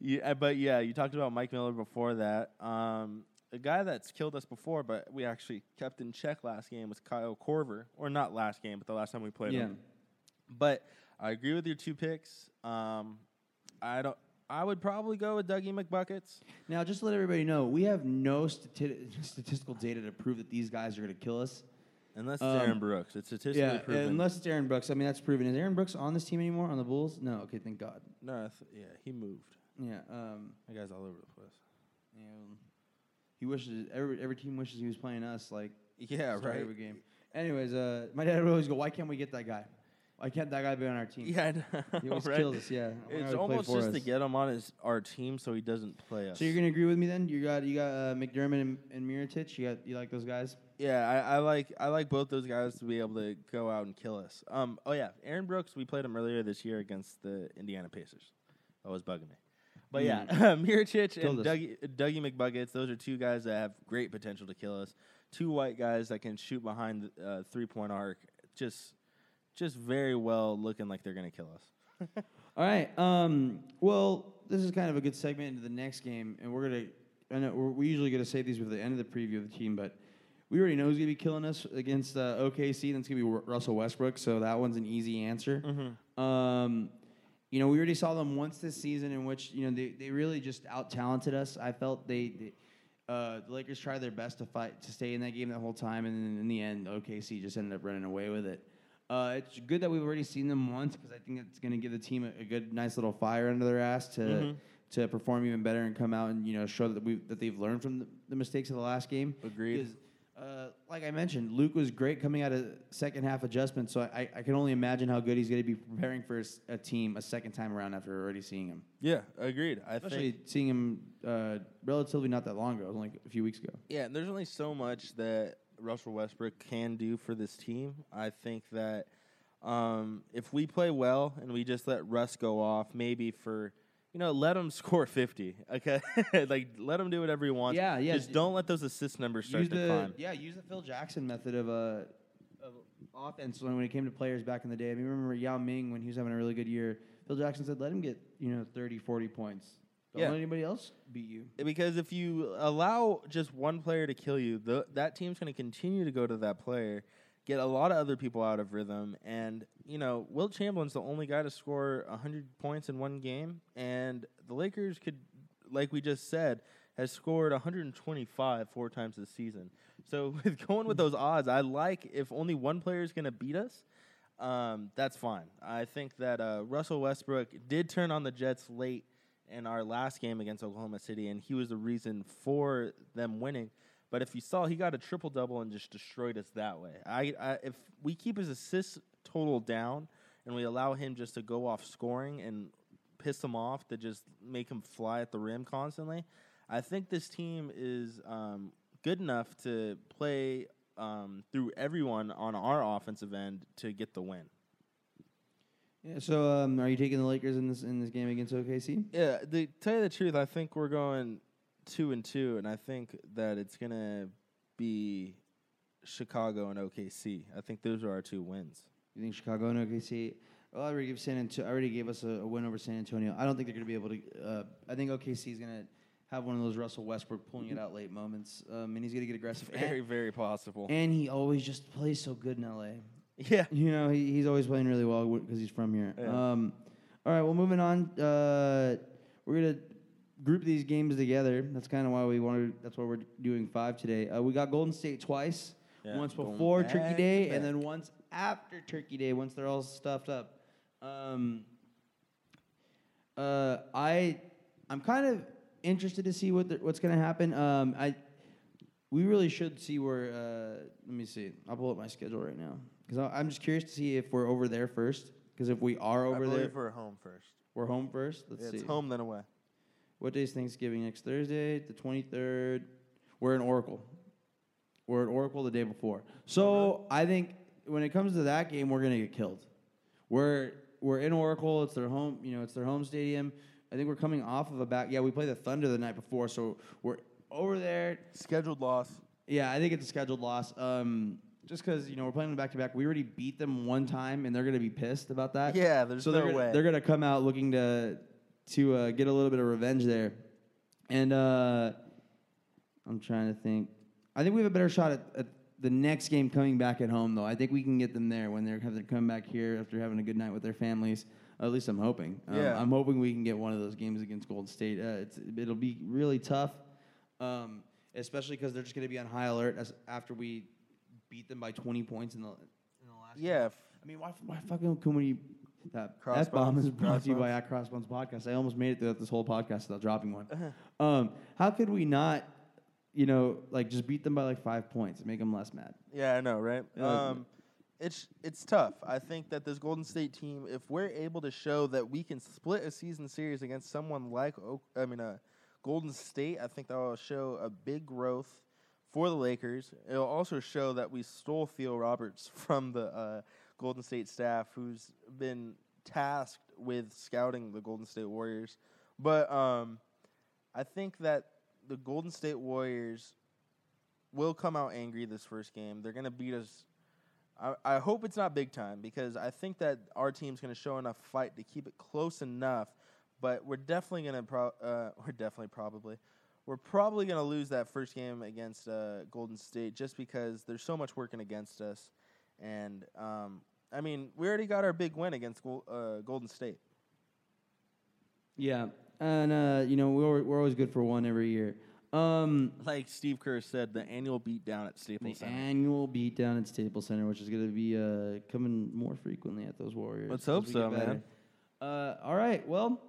Yeah, uh, but yeah, you talked about Mike Miller before that. Um, a guy that's killed us before, but we actually kept in check last game was Kyle Korver, or not last game, but the last time we played yeah. him. But I agree with your two picks. Um, I don't. I would probably go with Dougie McBuckets. Now, just to let everybody know, we have no stati- statistical data to prove that these guys are going to kill us. Unless it's Um, Aaron Brooks, it's statistically Yeah, proven. unless it's Aaron Brooks. I mean, that's proven. Is Aaron Brooks on this team anymore on the Bulls? No. Okay, thank God. no, I th- yeah, he moved. Yeah. Um, That guy's all over the place. yeah, he wishes every every team wishes he was playing us like Yeah, start right. every game. Anyways, uh, my dad would always go, "Why can't we get that guy? Why can't that guy be on our team? Yeah, I know, he always right? kills us. Yeah, Why It's not he play almost just to get him on his our team so he doesn't play us. So you're gonna agree with me then? You got you got uh, McDermott and, and Mirotic. You got you like those guys? Yeah, I, I like I like both those guys to be able to go out and kill us. Um, oh yeah, Aaron Brooks. We played him earlier this year against the Indiana Pacers. That was bugging me. But yeah, Mirotic and. Dougie, Dougie McBuckets. Those are two guys that have great potential to kill us. Two white guys that can shoot behind the uh, three point arc. Just, just very well looking like they're gonna kill us. All right. Um, well, this is kind of a good segment into the next game, and we're gonna. I know we're, we usually gonna save these for the end of the preview of the team, but we already know who's gonna be killing us against uh, OKC. It's gonna be Ru- Russell Westbrook, so that one's an easy answer. Um, you know, we already saw them once this season, in which you know they, they really just out talented us. I felt they. they uh, the Lakers tried their best to fight to stay in that game the whole time, and then in the end, OKC just ended up running away with it. Uh, it's good that we've already seen them once because I think it's going to give the team a, a good, nice little fire under their ass to to perform even better and come out and you know show that we that they've learned from the, the mistakes of the last game. Agreed. Uh, like I mentioned, Luke was great coming out of second half adjustment, so I, I can only imagine how good he's going to be preparing for his, a team a second time around after already seeing him. Yeah, agreed. I Especially think seeing him uh, relatively not that long ago, only a few weeks ago. Yeah, and there's only so much that Russell Westbrook can do for this team. I think that um, if we play well and we just let Russ go off, maybe for you know, let him score 50. Okay, like let him do whatever he wants. Yeah, yeah. Just don't let those assist numbers start use to the climb. yeah, use the Phil Jackson method of uh, of offense when it came to players back in the day. I mean, remember Yao Ming when he was having a really good year. Phil Jackson said, "Let him get you know 30, 40 points. Don't Yeah. let anybody else beat you." Because if you allow just one player to kill you, the, that team's going to continue to go to that player, get a lot of other people out of rhythm. And, you know, Wilt Chamberlain's the only guy to score 100 points in one game. And the Lakers could, like we just said, has scored 125 four times this season. So with going with those odds, I like if only one player is going to beat us. Um, that's fine. I think that uh, Russell Westbrook did turn on the Jets late in our last game against Oklahoma City, and he was the reason for them winning. But if you saw, he got a triple double and just destroyed us that way. I, I if we keep his assist total down and we allow him just to go off scoring and piss him off to just make him fly at the rim constantly, I think this team is um, good enough to play um, through everyone on our offensive end to get the win. Yeah. So, um, are you taking the Lakers in this in this game against OKC? Yeah, to tell you the truth, I think we're going two and two, and I think that it's gonna be Chicago and OKC. I think those are our two wins. You think Chicago and OKC? Well, I already gave San Antonio. I already gave us a, a win over San Antonio. I don't think they're going to be able to. Uh, I think OKC is going to have one of those Russell Westbrook pulling it out late moments, um, and he's going to get aggressive. Very, and, very possible. and he always just plays so good in LA. Yeah, You know, he, he's always playing really well because he's from here. Yeah. Um, all right, well, moving on. Uh, we're gonna group these games together. That's kind of why we wanted. That's why we're doing five today. Uh, we got Golden State twice. Yeah, once going before Turkey Day, and then once after Turkey Day. Once they're all stuffed up. Um, uh, I I'm kind of interested to see what the, what's going to happen. Um, I we really should see where. Uh, let me see. I'll pull up my schedule right now because I'm just curious to see if we're over there first. Because if we are I over there, believe we're home first. we're home first. Let's Yeah, see. it's home then away. What day is Thanksgiving? Next Thursday, the 23rd. We're in Oracle. We're at Oracle the day before. So I think when it comes to that game, we're gonna get killed. We're we're in Oracle. It's their home. You know, it's their home stadium. I think we're coming off of a back. Yeah, we played the Thunder the night before, so we're over there. Scheduled loss. Yeah, I think it's a scheduled loss. Um, just because you know we're playing them back to back. We already beat them one time, and they're gonna be pissed about that. Yeah, there's so no they're gonna, way. They're gonna come out looking to to uh, get a little bit of revenge there, and uh, I'm trying to think. I think we have a better shot at, at the next game coming back at home, though. I think we can get them there when they're have to come back here after having a good night with their families. At least I'm hoping. Um, Yeah. I'm hoping we can get one of those games against Golden State. Uh, it's it'll be really tough, um, especially because they're just going to be on high alert as after we beat them by 20 points in the in the last. game. Yeah, f- I mean, why, why fucking we? That Crossbones, F bomb is brought to you by. At Crossbones Podcast. I almost made it through this whole podcast without dropping one. Uh-huh. um, how could we not, you know, like just beat them by like five points and make them less mad? Yeah, I know, right? Yeah. Um, it's it's tough. I think that this Golden State team, if we're able to show that we can split a season series against someone like, Oak- I mean, uh, Golden State, I think that will show a big growth for the Lakers. It'll also show that we stole Theo Roberts from the uh, Golden State staff, who's been tasked with scouting the Golden State Warriors. But um, I think that the Golden State Warriors will come out angry this first game. They're going to beat us. I, I hope it's not big time because I think that our team's going to show enough fight to keep it close enough. But we're definitely going to pro- uh, we're definitely probably we're probably going to lose that first game against uh, Golden State just because there's so much working against us. And um, I mean, we already got our big win against Gol- uh, Golden State. Yeah, and uh, you know we're we're always good for one every year. Um, Like Steve Kerr said, the annual beatdown at the Staples Center. annual beatdown at Staples Center, which is going to be uh, coming more frequently at those Warriors. Let's hope so, man. Uh, all right, well,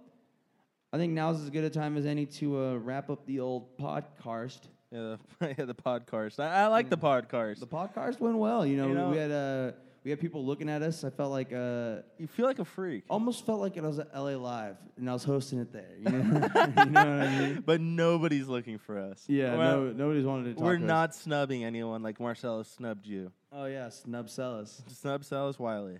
I think now's as good a time as any to uh, wrap up the old podcast. Yeah, the, yeah, the podcast. I, I like the podcast. The podcast went well. You know, You know- we had uh, we had people looking at us. I felt like uh, you feel like a freak, almost felt like it was at LA Live, and I was hosting it there. You know, you know what I mean? but nobody's looking for us. Yeah, Well, no, nobody's wanted to talk. we're to us. not snubbing anyone like Marcellus snubbed you. Oh yeah, snub Celis. Snub Celis Wiley.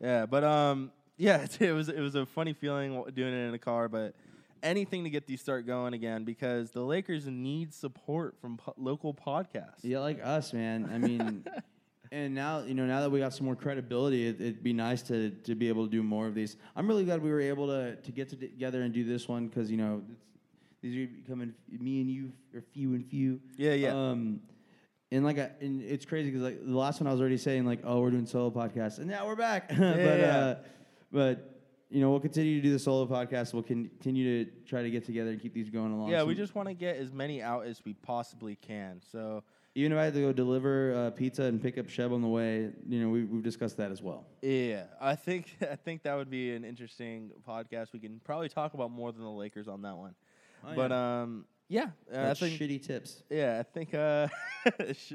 Yeah, but um, yeah, it was it was a funny feeling doing it in a car, but anything to get these start going again because the Lakers need support from po- local podcasts. Yeah, like us, man. I mean, and now you know now that we got some more credibility, it, it'd be nice to to be able to do more of these. I'm really glad we were able to to get together and do this one because you know it's, these are becoming me and you are few and few. Yeah, yeah. Um, and like, I, and it's crazy because like the last one I was already saying like, oh, we're doing solo podcasts, and now we're back. but yeah. uh, but you know we'll continue to do the solo podcast. We'll continue to try to get together and keep these going along. yeah, So we just want to get as many out as we possibly can. So Even if I had to go deliver uh, pizza and pick up Sheb on the way, you know, we, we've discussed that as well. yeah, I think I think that would be an interesting podcast. We can probably talk about more than the Lakers on that one. Oh, but um, yeah, uh, I think shitty tips. yeah, I think uh, sh-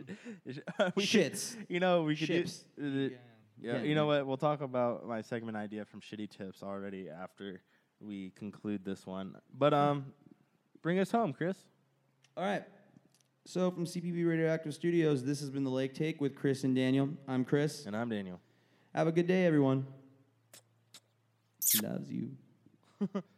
sh- we could- Shits. you know, we could Ships. do. uh, Yeah, can't you know what? We'll talk about my segment idea from Shitty Tips already after we conclude this one. But um, bring us home, Chris. All right. So from CPB Radioactive Studios, this has been the Lake Take with Chris and Daniel. I'm Chris. And I'm Daniel. Have a good day, everyone. Loves you.